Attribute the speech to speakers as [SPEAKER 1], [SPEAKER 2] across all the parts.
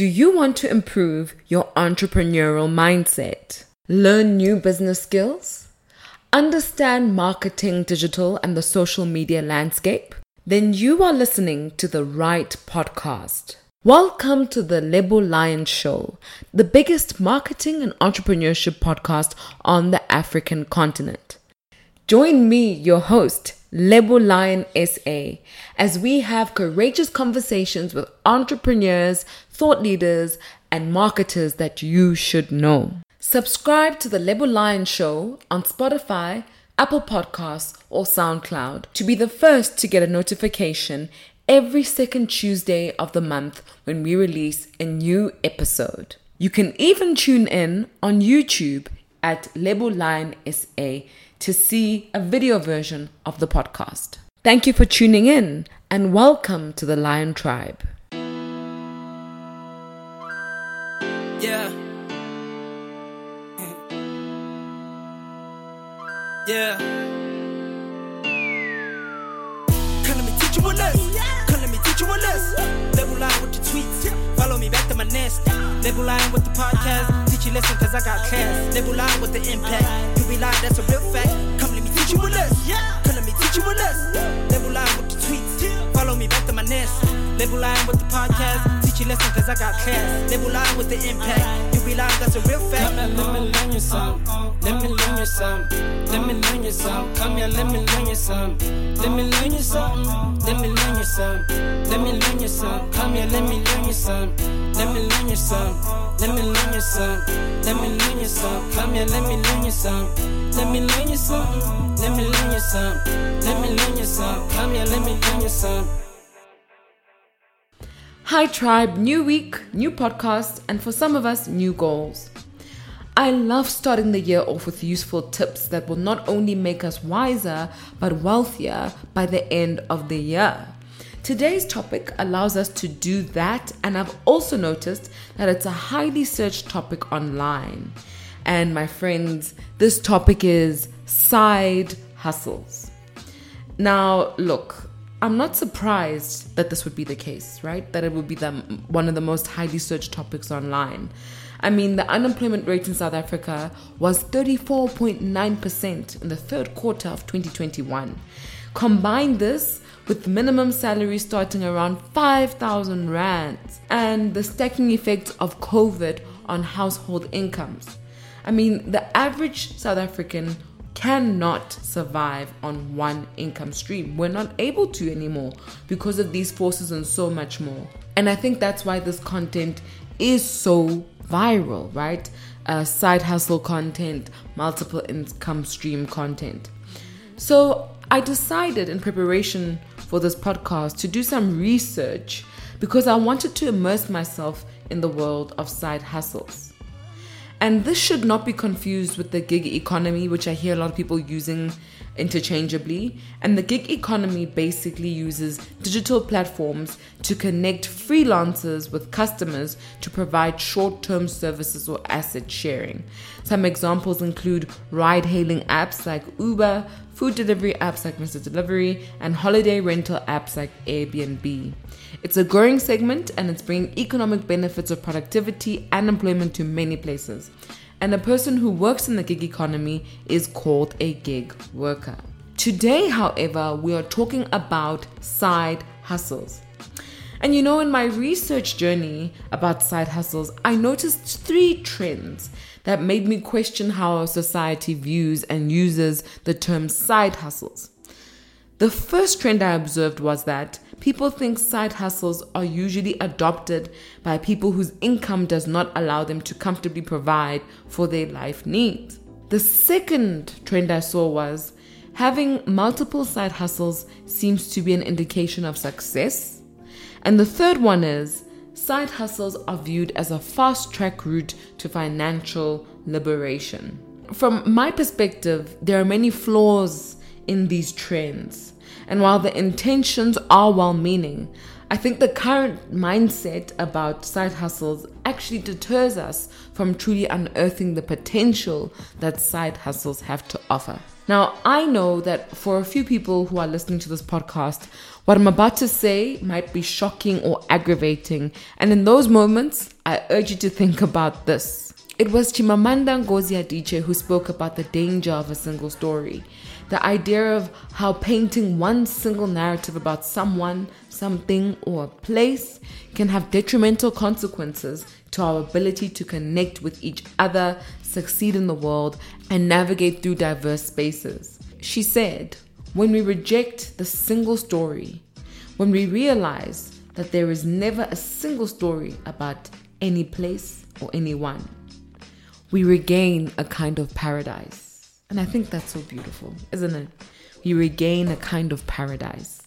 [SPEAKER 1] Do you want to improve your entrepreneurial mindset? Learn new business skills? Understand marketing, digital, and the social media landscape? Then you are listening to the right podcast. Welcome to the Lebo Lion Show, the biggest marketing and entrepreneurship podcast on the African continent. Join me, your host, Lebo Lion SA, as we have courageous conversations with entrepreneurs, thought leaders, and marketers that you should know. Subscribe to the Lebo Lion Show on Spotify, Apple Podcasts, or SoundCloud to be the first to get a notification every second Tuesday of the month when we release a new episode. You can even tune in on YouTube at Lebo Lion SA to see a video version of the podcast. Thank you for tuning in and welcome to the Lion Tribe.
[SPEAKER 2] Yeah. Yeah. Come me teach you a lesson. Come me teach you a lesson. Level line with the tweets. Follow me back to my nest. Level line with the podcast. Lesson cause I got class. Level line with the impact. You be lying, that's a real fact. Come let me teach you a lesson. Come let me teach you a lesson. Line with the tweets. Follow me back to my nest. Line with the podcast. You lesson cause I got class. Level line with the impact. You be lying, that's a real fact.
[SPEAKER 3] Come here, let me learn you some. Let me learn you some. Let me learn you some. Come here, let me learn you some. Let me learn you some. Let me learn you some. Let me learn you some. Come here, let me learn you some. Let me learn you some. Let me learn you some. Let me learn you some. Come here, let me learn you some. Let me learn you some. Let me learn you some. Let me learn you some. Come here, let me learn you some.
[SPEAKER 1] Hi, Tribe. New week, new podcast, and for some of us, new goals. I love starting the year off with useful tips that will not only make us wiser, but wealthier by the end of the year. Today's topic allows us to do that, and I've also noticed that it's a highly searched topic online. And my friends, this topic is side hustles. Now, look, I'm not surprised that this would be the case, right? That it would be the, one of the most highly searched topics online. I mean, the unemployment rate in South Africa was 34.9% in the third quarter of 2021. Combine this with minimum salary starting around 5,000 rands and the stacking effects of COVID on household incomes. I mean, the average South African cannot survive on one income stream. We're not able to anymore because of these forces and so much more. And I think that's why this content is so viral, right? Uh, side hustle content, multiple income stream content. So I decided in preparation for this podcast to do some research because I wanted to immerse myself in the world of side hustles. And this should not be confused with the gig economy, which I hear a lot of people using interchangeably. And the gig economy basically uses digital platforms to connect freelancers with customers to provide short term services or asset sharing. Some examples include ride hailing apps like Uber, food delivery apps like Mr. Delivery, and holiday rental apps like Airbnb. It's a growing segment and it's bringing economic benefits of productivity and employment to many places. And a person who works in the gig economy is called a gig worker. Today, however, we are talking about side hustles. And you know, in my research journey about side hustles, I noticed three trends that made me question how our society views and uses the term side hustles. The first trend I observed was that people think side hustles are usually adopted by people whose income does not allow them to comfortably provide for their life needs. The second trend I saw was having multiple side hustles seems to be an indication of success. And the third one is side hustles are viewed as a fast track route to financial liberation. From my perspective, there are many flaws in these trends. And while the intentions are well meaning, I think the current mindset about side hustles actually deters us from truly unearthing the potential that side hustles have to offer. Now, I know that for a few people who are listening to this podcast, What I'm about to say might be shocking or aggravating, and in those moments, I urge you to think about this. It was Chimamanda Ngozi Adichie who spoke about the danger of a single story. The idea of how painting one single narrative about someone, something, or a place can have detrimental consequences to our ability to connect with each other, succeed in the world, and navigate through diverse spaces. She said, When we reject the single story, when we realize that there is never a single story about any place or anyone, we regain a kind of paradise. And I think that's so beautiful, isn't it? You regain a kind of paradise.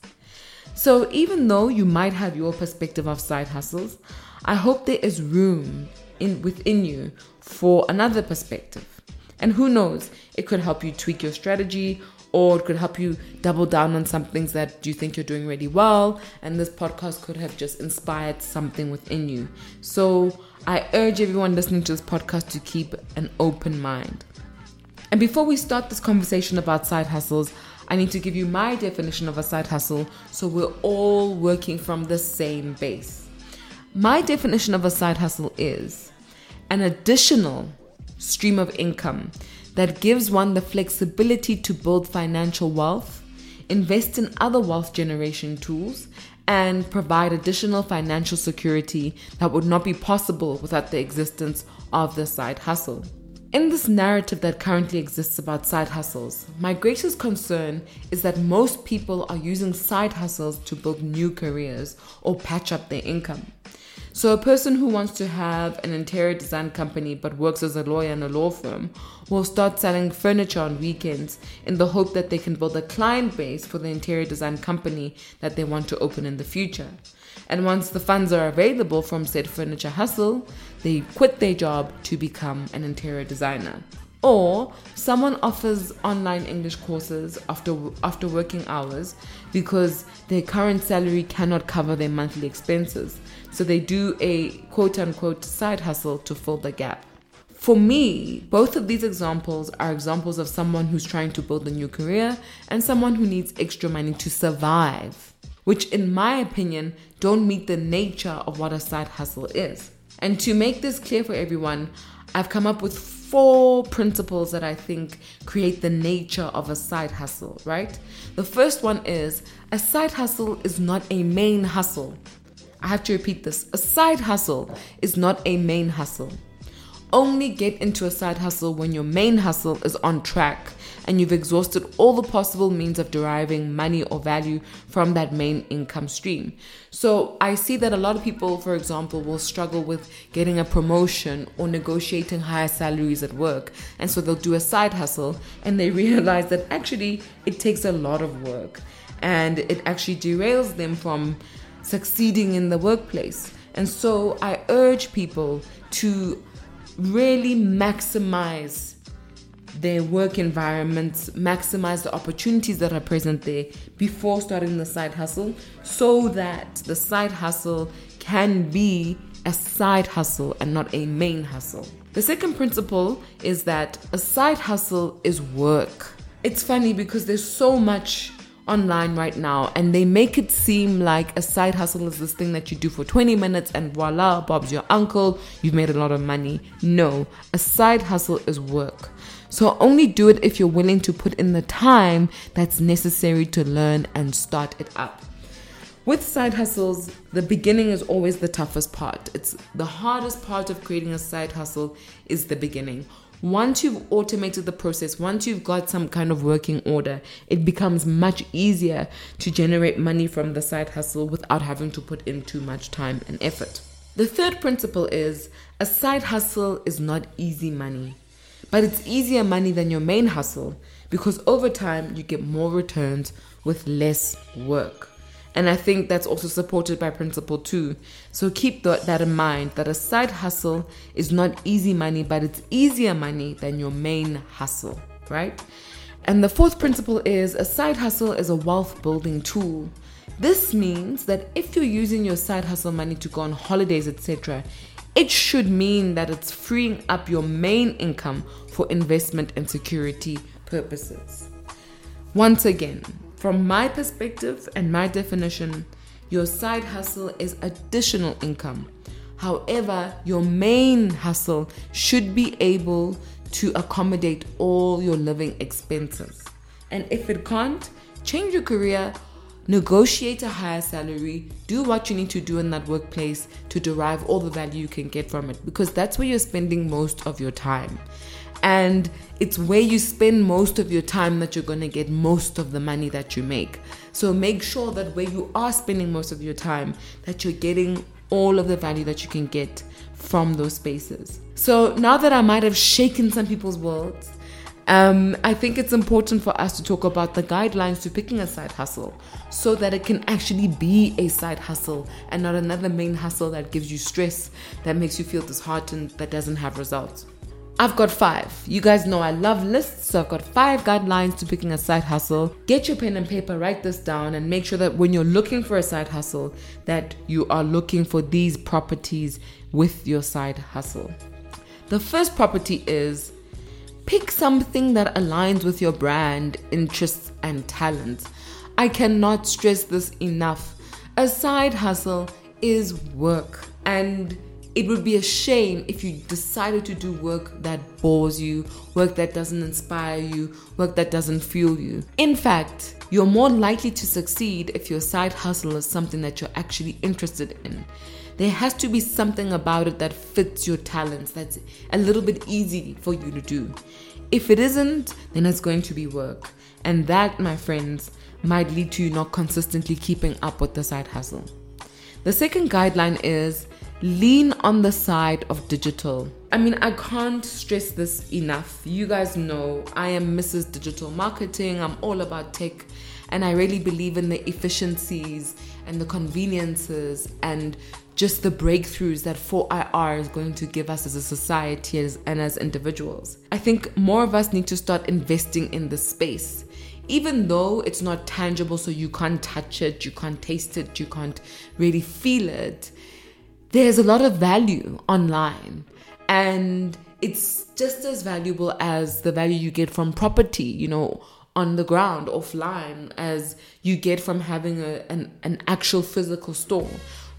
[SPEAKER 1] So even though you might have your perspective of side hustles, I hope there is room in within you for another perspective. And who knows, it could help you tweak your strategy or it could help you double down on some things that you think you're doing really well. And this podcast could have just inspired something within you. So I urge everyone listening to this podcast to keep an open mind. And before we start this conversation about side hustles, I need to give you my definition of a side hustle so we're all working from the same base. My definition of a side hustle is an additional stream of income that gives one the flexibility to build financial wealth, invest in other wealth generation tools, and provide additional financial security that would not be possible without the existence of the side hustle. In this narrative that currently exists about side hustles, my greatest concern is that most people are using side hustles to build new careers or patch up their income. So, a person who wants to have an interior design company but works as a lawyer in a law firm will start selling furniture on weekends in the hope that they can build a client base for the interior design company that they want to open in the future. And once the funds are available from said furniture hustle, they quit their job to become an interior designer. Or someone offers online English courses after after working hours because their current salary cannot cover their monthly expenses. So they do a quote unquote side hustle to fill the gap. For me, both of these examples are examples of someone who's trying to build a new career and someone who needs extra money to survive, which, in my opinion, don't meet the nature of what a side hustle is. And to make this clear for everyone, I've come up with four principles that I think create the nature of a side hustle, right? The first one is a side hustle is not a main hustle. I have to repeat this a side hustle is not a main hustle. Only get into a side hustle when your main hustle is on track and you've exhausted all the possible means of deriving money or value from that main income stream. So I see that a lot of people, for example, will struggle with getting a promotion or negotiating higher salaries at work. And so they'll do a side hustle and they realize that actually it takes a lot of work and it actually derails them from succeeding in the workplace. And so I urge people to really maximize their work environments, maximize the opportunities that are present there before starting the side hustle so that the side hustle can be a side hustle and not a main hustle. The second principle is that a side hustle is work. It's funny because there's so much online right now and they make it seem like a side hustle is this thing that you do for 20 minutes and voila, Bob's your uncle, you've made a lot of money. No, a side hustle is work. So only do it if you're willing to put in the time that's necessary to learn and start it up. With side hustles, the beginning is always the toughest part. It's the hardest part of creating a side hustle is the beginning once you've automated the process, once you've got some kind of working order, it becomes much easier to generate money from the side hustle without having to put in too much time and effort. The third principle is a side hustle is not easy money, but it's easier money than your main hustle because over time you get more returns with less work. And I think that's also supported by principle two. So keep th- that in mind that a side hustle is not easy money, but it's easier money than your main hustle, right? And the fourth principle is a side hustle is a wealth building tool. This means that if you're using your side hustle money to go on holidays, etc., it should mean that it's freeing up your main income for investment and security purposes. Once again, From my perspective and my definition, your side hustle is additional income. However, your main hustle should be able to accommodate all your living expenses. And if it can't, change your career, negotiate a higher salary, do what you need to do in that workplace to derive all the value you can get from it because that's where you're spending most of your time. And it's where you spend most of your time that you're going to get most of the money that you make. So make sure that where you are spending most of your time that you're getting all of the value that you can get from those spaces. So now that I might have shaken some people's worlds, um, I think it's important for us to talk about the guidelines to picking a side hustle so that it can actually be a side hustle and not another main hustle that gives you stress, that makes you feel disheartened, that doesn't have results. I've got five. You guys know I love lists, so I've got five guidelines to picking a side hustle. Get your pen and paper, write this down, and make sure that when you're looking for a side hustle, that you are looking for these properties with your side hustle. The first property is pick something that aligns with your brand, interests, and talents. I cannot stress this enough. A side hustle is work and it would be a shame if you decided to do work that bores you, work that doesn't inspire you, work that doesn't fuel you. In fact, you're more likely to succeed if your side hustle is something that you're actually interested in. There has to be something about it that fits your talents, that's a little bit easy for you to do. If it isn't, then it's going to be work. And that, my friends, might lead to you not consistently keeping up with the side hustle. The second guideline is lean on the side of digital. I mean, I can't stress this enough. You guys know I am Mrs. Digital Marketing, I'm all about tech, and I really believe in the efficiencies and the conveniences and just the breakthroughs that 4IR is going to give us as a society and as individuals. I think more of us need to start investing in this space even though it's not tangible, so you can't touch it, you can't taste it, you can't really feel it, there's a lot of value online and it's just as valuable as the value you get from property you know on the ground offline as you get from having a, an, an actual physical store.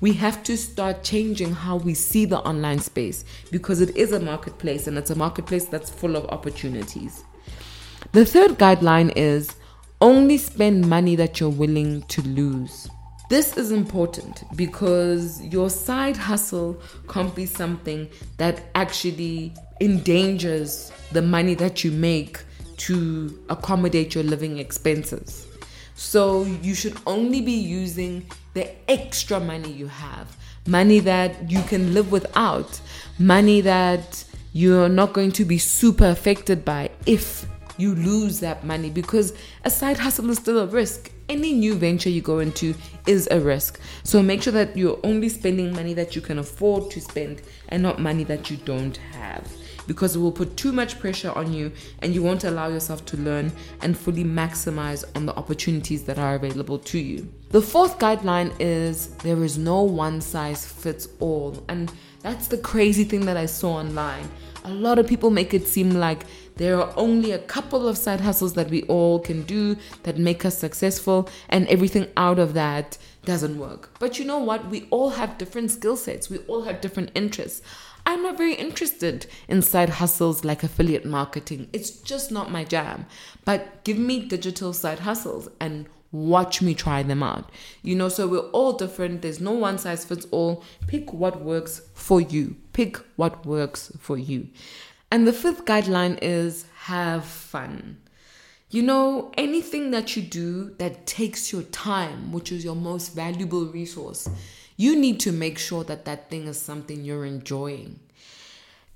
[SPEAKER 1] We have to start changing how we see the online space because it is a marketplace and it's a marketplace that's full of opportunities. The third guideline is only spend money that you're willing to lose. This is important because your side hustle can't be something that actually endangers the money that you make to accommodate your living expenses. So you should only be using the extra money you have, money that you can live without, money that you're not going to be super affected by if you lose that money. Because a side hustle is still a risk any new venture you go into is a risk. So make sure that you're only spending money that you can afford to spend and not money that you don't have. Because it will put too much pressure on you and you won't allow yourself to learn and fully maximize on the opportunities that are available to you. The fourth guideline is there is no one size fits all. And that's the crazy thing that I saw online. A lot of people make it seem like there are only a couple of side hustles that we all can do that make us successful, and everything out of that doesn't work. But you know what? We all have different skill sets, we all have different interests. I'm not very interested in side hustles like affiliate marketing. It's just not my jam. But give me digital side hustles and watch me try them out. You know, so we're all different. There's no one size fits all. Pick what works for you. Pick what works for you. And the fifth guideline is have fun. You know, anything that you do that takes your time, which is your most valuable resource, you need to make sure that that thing is something you're enjoying.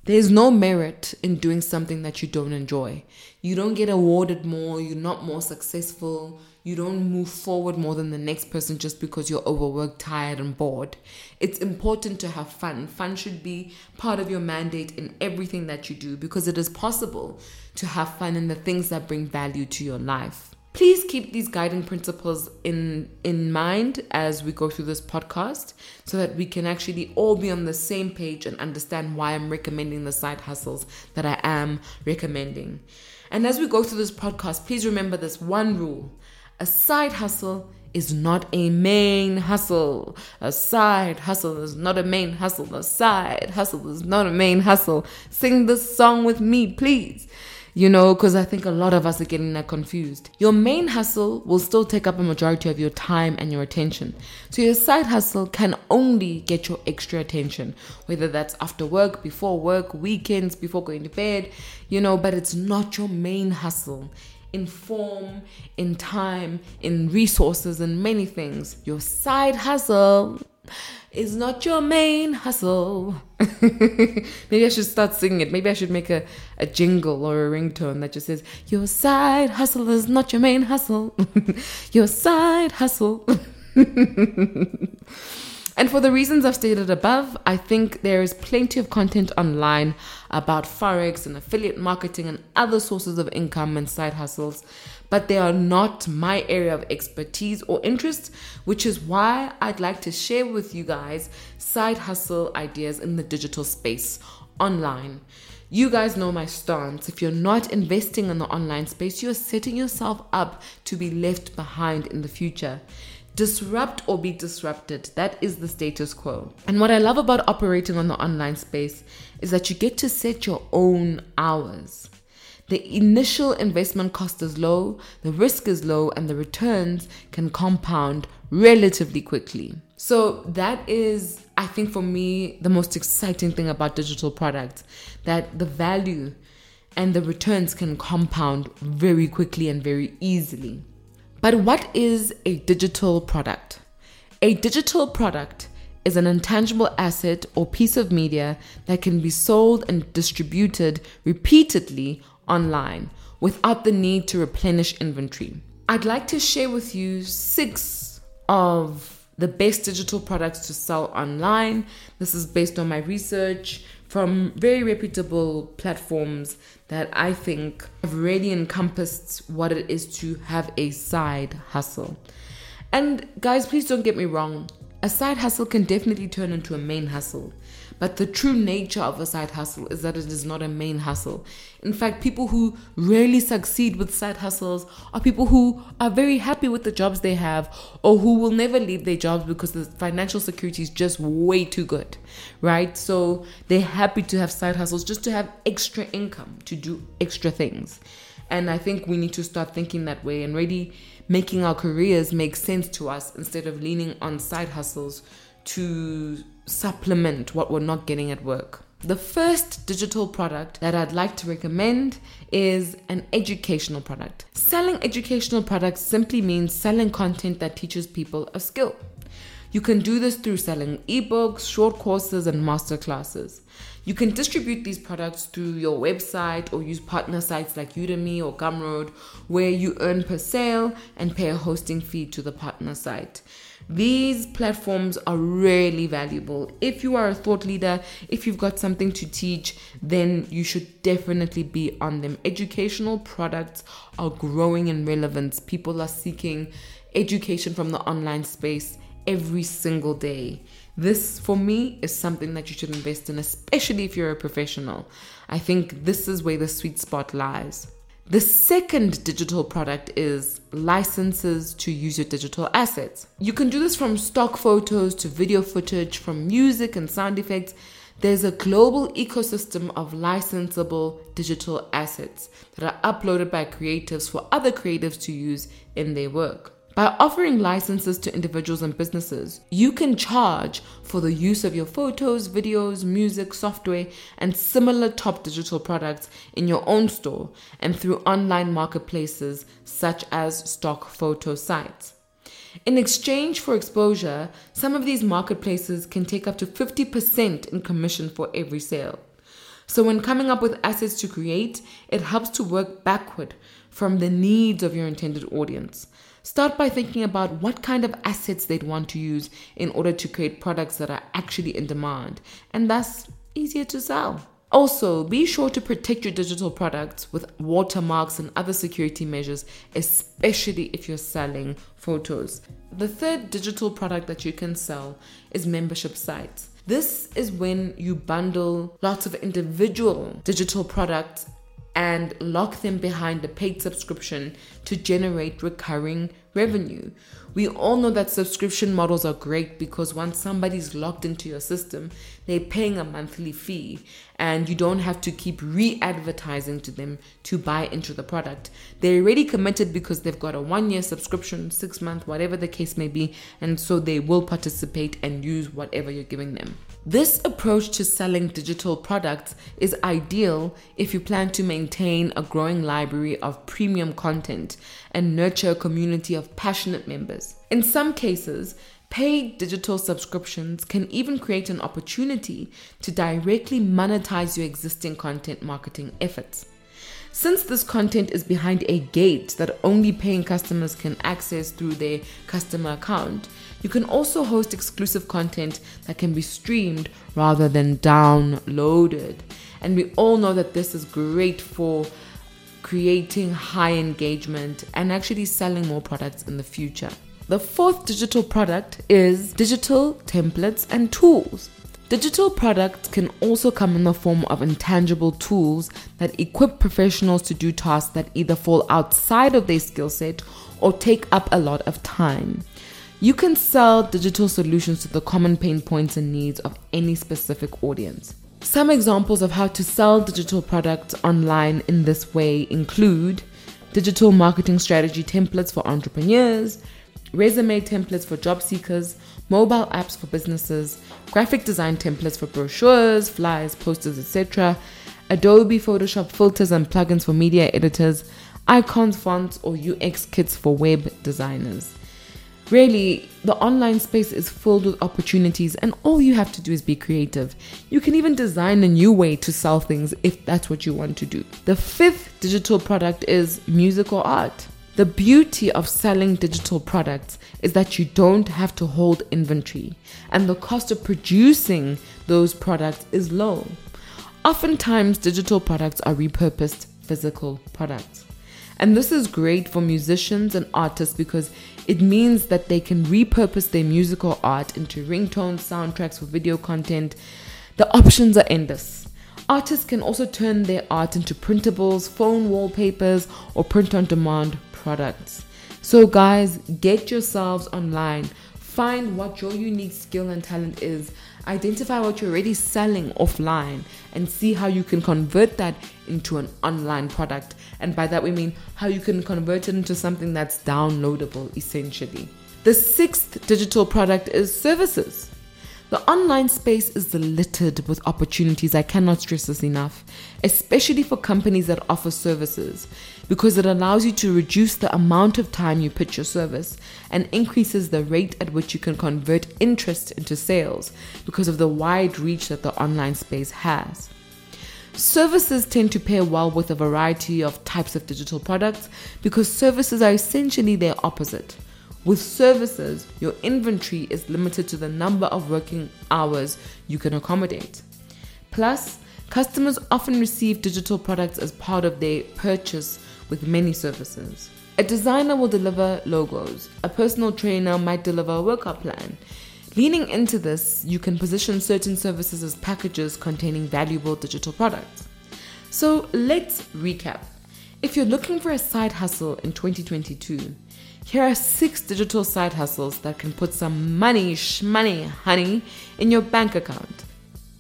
[SPEAKER 1] There's no merit in doing something that you don't enjoy. You don't get awarded more, you're not more successful, you don't move forward more than the next person just because you're overworked, tired, and bored. It's important to have fun. Fun should be part of your mandate in everything that you do because it is possible to have fun in the things that bring value to your life. Please keep these guiding principles in in mind as we go through this podcast so that we can actually all be on the same page and understand why I'm recommending the side hustles that I am recommending. And as we go through this podcast, please remember this one rule A side hustle is not a main hustle. A side hustle is not a main hustle. A side hustle is not a main hustle. Sing this song with me, please. You know, because I think a lot of us are getting that confused. Your main hustle will still take up a majority of your time and your attention. So your side hustle can only get your extra attention, whether that's after work, before work, weekends, before going to bed, you know, but it's not your main hustle in form, in time, in resources, and many things. Your side hustle is not your main hustle. Maybe I should start singing it. Maybe I should make a, a jingle or a ringtone that just says, Your side hustle is not your main hustle. your side hustle. And for the reasons I've stated above, I think there is plenty of content online about Forex and affiliate marketing and other sources of income and side hustles, but they are not my area of expertise or interest, which is why I'd like to share with you guys side hustle ideas in the digital space online. You guys know my stance. If you're not investing in the online space, you're setting yourself up to be left behind in the future. Disrupt or be disrupted. That is the status quo. And what I love about operating on the online space is that you get to set your own hours. The initial investment cost is low, the risk is low, and the returns can compound relatively quickly. So, that is, I think, for me, the most exciting thing about digital products that the value and the returns can compound very quickly and very easily. But what is a digital product? A digital product is an intangible asset or piece of media that can be sold and distributed repeatedly online without the need to replenish inventory. I'd like to share with you six of the best digital products to sell online. This is based on my research from very reputable platforms that I think have really encompassed what it is to have a side hustle. And guys, please don't get me wrong, a side hustle can definitely turn into a main hustle. But the true nature of a side hustle is that it is not a main hustle. In fact, people who really succeed with side hustles are people who are very happy with the jobs they have or who will never leave their jobs because the financial security is just way too good, right? So they're happy to have side hustles just to have extra income, to do extra things. And I think we need to start thinking that way and really making our careers make sense to us instead of leaning on side hustles to supplement what we're not getting at work. The first digital product that I'd like to recommend is an educational product. Selling educational products simply means selling content that teaches people a skill. You can do this through selling ebooks, short courses, and masterclasses. You can distribute these products through your website or use partner sites like Udemy or Gumroad, where you earn per sale and pay a hosting fee to the partner site. These platforms are really valuable. If you are a thought leader, if you've got something to teach, then you should definitely be on them. Educational products are growing in relevance. People are seeking education from the online space every single day. This, for me, is something that you should invest in, especially if you're a professional. I think this is where the sweet spot lies. The second digital product is licenses to use your digital assets. You can do this from stock photos to video footage, from music and sound effects. There's a global ecosystem of licensable digital assets that are uploaded by creatives for other creatives to use in their work. By offering licenses to individuals and businesses, you can charge for the use of your photos, videos, music, software, and similar top digital products in your own store and through online marketplaces such as stock photo sites. In exchange for exposure, some of these marketplaces can take up to 50% in commission for every sale. So, when coming up with assets to create, it helps to work backward from the needs of your intended audience. Start by thinking about what kind of assets they'd want to use in order to create products that are actually in demand and thus easier to sell. Also, be sure to protect your digital products with watermarks and other security measures, especially if you're selling photos. The third digital product that you can sell is membership sites. This is when you bundle lots of individual digital products and lock them behind a paid subscription to generate recurring revenue. We all know that subscription models are great because once somebody's locked into your system, they're paying a monthly fee and you don't have to keep re advertising to them to buy into the product. They're already committed because they've got a one year subscription, six month, whatever the case may be, and so they will participate and use whatever you're giving them. This approach to selling digital products is ideal if you plan to maintain a growing library of premium content and nurture a community of passionate members. In some cases, paid digital subscriptions can even create an opportunity to directly monetize your existing content marketing efforts. Since this content is behind a gate that only paying customers can access through their customer account, you can also host exclusive content that can be streamed rather than downloaded. And we all know that this is great for creating high engagement and actually selling more products in the future. The fourth digital product is digital templates and tools. Digital products can also come in the form of intangible tools that equip professionals to do tasks that either fall outside of their skill set or take up a lot of time. You can sell digital solutions to the common pain points and needs of any specific audience. Some examples of how to sell digital products online in this way include digital marketing strategy templates for entrepreneurs, resume templates for job seekers, mobile apps for businesses, graphic design templates for brochures, flyers, posters, etc., Adobe Photoshop filters and plugins for media editors, icons, fonts, or UX kits for web designers. Really, the online space is filled with opportunities, and all you have to do is be creative. You can even design a new way to sell things if that's what you want to do. The fifth digital product is musical art. The beauty of selling digital products is that you don't have to hold inventory, and the cost of producing those products is low. Oftentimes, digital products are repurposed physical products. And this is great for musicians and artists because it means that they can repurpose their musical art into ringtones, soundtracks for video content. The options are endless. Artists can also turn their art into printables, phone wallpapers, or print on demand products. So, guys, get yourselves online. Find what your unique skill and talent is identify what you're already selling offline and see how you can convert that into an online product. And by that we mean how you can convert it into something that's downloadable essentially. The sixth digital product is services. The online space is littered with opportunities. I cannot stress this enough, especially for companies that offer services, because it allows you to reduce the amount of time you pitch your service and increases the rate at which you can convert interest into sales because of the wide reach that the online space has. Services tend to pair well with a variety of types of digital products because services are essentially their opposite. With services, your inventory is limited to the number of working hours you can accommodate. Plus, customers often receive digital products as part of their purchase with many services. A designer will deliver logos, a personal trainer might deliver a workout plan. Leaning into this, you can position certain services as packages containing valuable digital products. So let's recap. If you're looking for a side hustle in 2022, here are six digital side hustles that can put some money, shmoney, honey, in your bank account.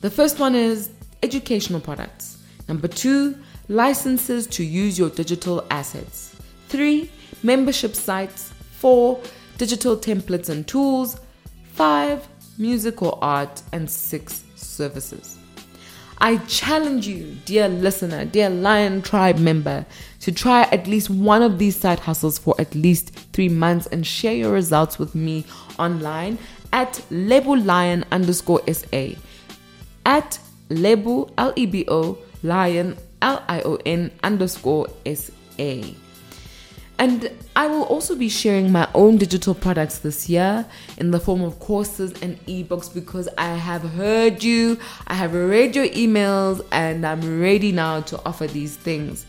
[SPEAKER 1] The first one is educational products. Number two, licenses to use your digital assets. Three, membership sites. Four, digital templates and tools. Five, music or art. And six, services. I challenge you, dear listener, dear Lion Tribe member, to try at least one of these side hustles for at least three months and share your results with me online at Lebo Lion underscore SA. At Lebo, L E B O, Lion, L I O N underscore SA. And I will also be sharing my own digital products this year in the form of courses and ebooks because I have heard you, I have read your emails, and I'm ready now to offer these things.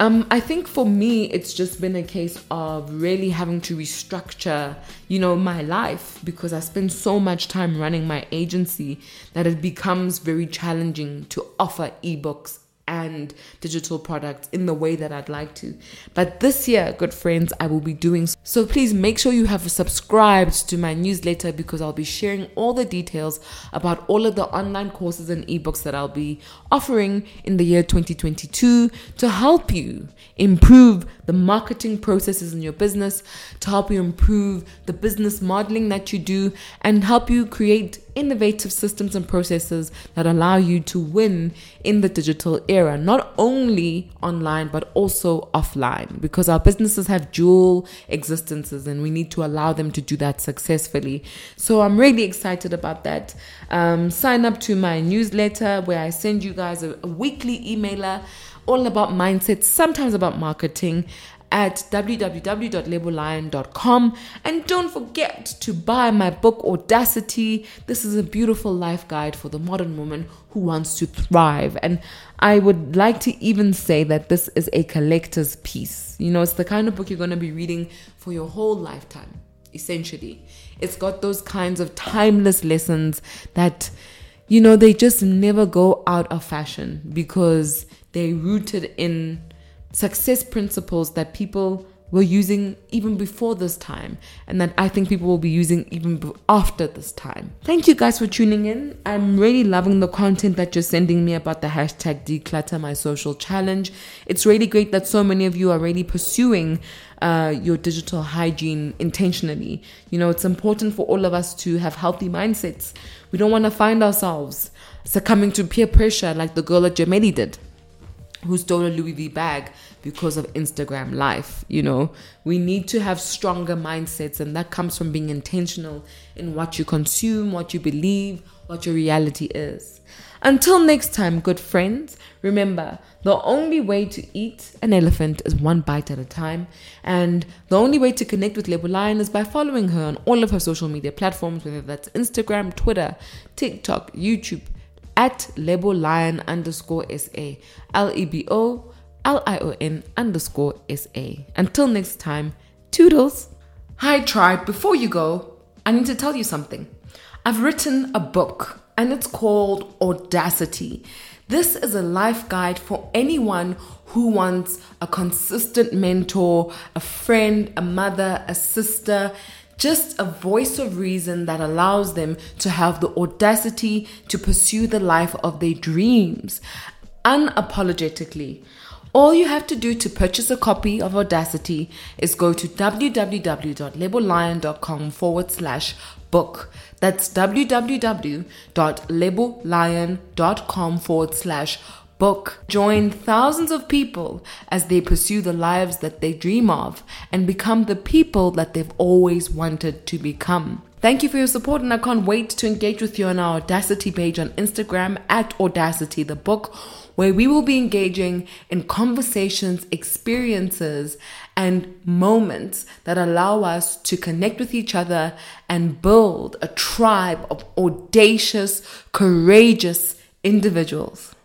[SPEAKER 1] Um, I think for me, it's just been a case of really having to restructure, you know, my life because I spend so much time running my agency that it becomes very challenging to offer ebooks and digital products in the way that I'd like to. But this year, good friends, I will be doing So please make sure you have subscribed to my newsletter because I'll be sharing all the details about all of the online courses and ebooks that I'll be offering in the year 2022 to help you improve the marketing processes in your business, to help you improve the business modeling that you do, and help you create innovative systems and processes that allow you to win in the digital era, not only online but also offline, because our businesses have dual existences and we need to allow them to do that successfully. So I'm really excited about that. Um, sign up to my newsletter where I send you guys a, a weekly emailer all about mindset, sometimes about marketing at www.lebolion.com. And don't forget to buy my book, Audacity. This is a beautiful life guide for the modern woman who wants to thrive. And I would like to even say that this is a collector's piece. You know, it's the kind of book you're going to be reading for your whole lifetime, essentially. It's got those kinds of timeless lessons that, you know, they just never go out of fashion because they're rooted in success principles that people were using even before this time and that I think people will be using even after this time. Thank you guys for tuning in. I'm really loving the content that you're sending me about the hashtag declutter my social challenge. It's really great that so many of you are really pursuing uh, your digital hygiene intentionally. You know, it's important for all of us to have healthy mindsets. We don't want to find ourselves succumbing to peer pressure like the girl at Gemelli did who stole a Louis V bag because of Instagram life. You know, we need to have stronger mindsets, and that comes from being intentional in what you consume, what you believe, what your reality is. Until next time, good friends, remember the only way to eat an elephant is one bite at a time, and the only way to connect with Lebo Lion is by following her on all of her social media platforms, whether that's Instagram, Twitter, TikTok, YouTube, at Lebo Lion underscore SA. L E B O L I O N underscore S A. Until next time, toodles. Hi, tribe. Before you go, I need to tell you something. I've written a book and it's called Audacity. This is a life guide for anyone who wants a consistent mentor, a friend, a mother, a sister just a voice of reason that allows them to have the audacity to pursue the life of their dreams unapologetically. All you have to do to purchase a copy of Audacity is go to www.lebolion.com forward slash book. That's www.lebolion.com forward slash book. Join thousands of people as they pursue the lives that they dream of and become the people that they've always wanted to become. Thank you for your support, and I can't wait to engage with you on our Audacity page on Instagram at Audacity the book, where we will be engaging in conversations, experiences, and moments that allow us to connect with each other and build a tribe of audacious, courageous individuals.